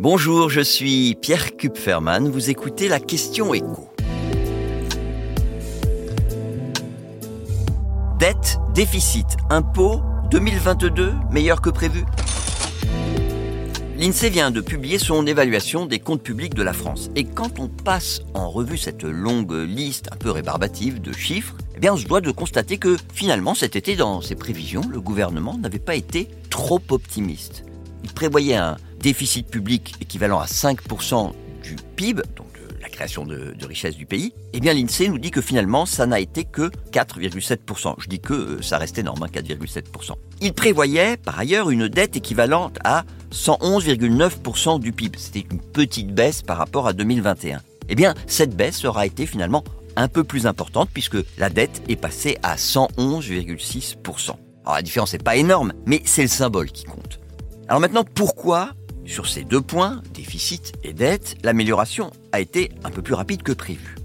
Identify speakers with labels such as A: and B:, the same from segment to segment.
A: Bonjour, je suis Pierre Kupferman. Vous écoutez la question écho. Dette, déficit, impôt, 2022, meilleur que prévu L'INSEE vient de publier son évaluation des comptes publics de la France. Et quand on passe en revue cette longue liste un peu rébarbative de chiffres, eh bien on se doit de constater que finalement cet été, dans ses prévisions, le gouvernement n'avait pas été trop optimiste. Il prévoyait un déficit public équivalent à 5% du PIB, donc la création de, de richesse du pays, eh bien l'INSEE nous dit que finalement ça n'a été que 4,7%. Je dis que euh, ça restait normal, 4,7%. Il prévoyait par ailleurs une dette équivalente à 111,9% du PIB. C'était une petite baisse par rapport à 2021. Eh bien cette baisse aura été finalement un peu plus importante puisque la dette est passée à 111,6%. Alors la différence n'est pas énorme, mais c'est le symbole qui compte. Alors maintenant, pourquoi sur ces deux points, déficit et dette, l'amélioration a été un peu plus rapide que prévu.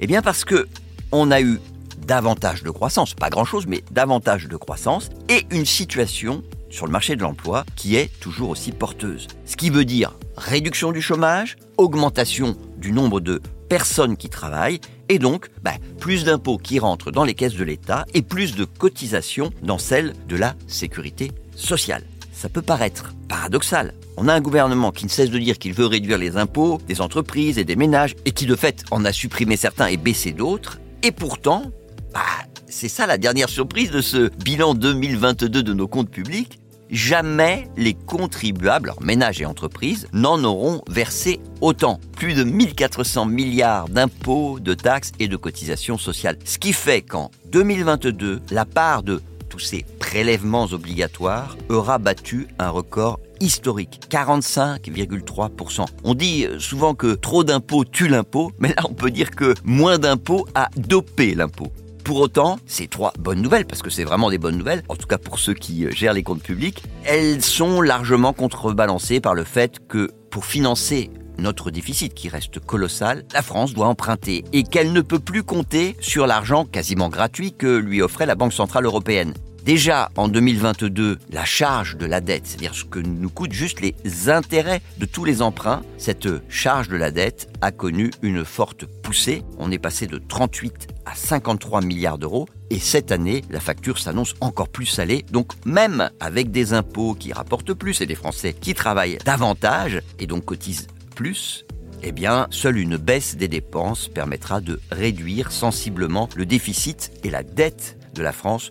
A: Eh bien parce que on a eu davantage de croissance, pas grand-chose, mais davantage de croissance, et une situation sur le marché de l'emploi qui est toujours aussi porteuse. Ce qui veut dire réduction du chômage, augmentation du nombre de personnes qui travaillent, et donc bah, plus d'impôts qui rentrent dans les caisses de l'État et plus de cotisations dans celles de la sécurité sociale. Ça peut paraître paradoxal, on a un gouvernement qui ne cesse de dire qu'il veut réduire les impôts des entreprises et des ménages, et qui de fait en a supprimé certains et baissé d'autres, et pourtant, bah, c'est ça la dernière surprise de ce bilan 2022 de nos comptes publics, jamais les contribuables, ménages et entreprises, n'en auront versé autant. Plus de 1400 milliards d'impôts, de taxes et de cotisations sociales. Ce qui fait qu'en 2022, la part de ces prélèvements obligatoires aura battu un record historique, 45,3%. On dit souvent que trop d'impôts tue l'impôt, mais là on peut dire que moins d'impôts a dopé l'impôt. Pour autant, ces trois bonnes nouvelles, parce que c'est vraiment des bonnes nouvelles, en tout cas pour ceux qui euh, gèrent les comptes publics, elles sont largement contrebalancées par le fait que pour financer notre déficit qui reste colossal, la France doit emprunter et qu'elle ne peut plus compter sur l'argent quasiment gratuit que lui offrait la Banque Centrale Européenne. Déjà en 2022, la charge de la dette, c'est-à-dire ce que nous coûtent juste les intérêts de tous les emprunts, cette charge de la dette a connu une forte poussée. On est passé de 38 à 53 milliards d'euros. Et cette année, la facture s'annonce encore plus salée. Donc même avec des impôts qui rapportent plus et des Français qui travaillent davantage et donc cotisent plus, eh bien, seule une baisse des dépenses permettra de réduire sensiblement le déficit et la dette de la France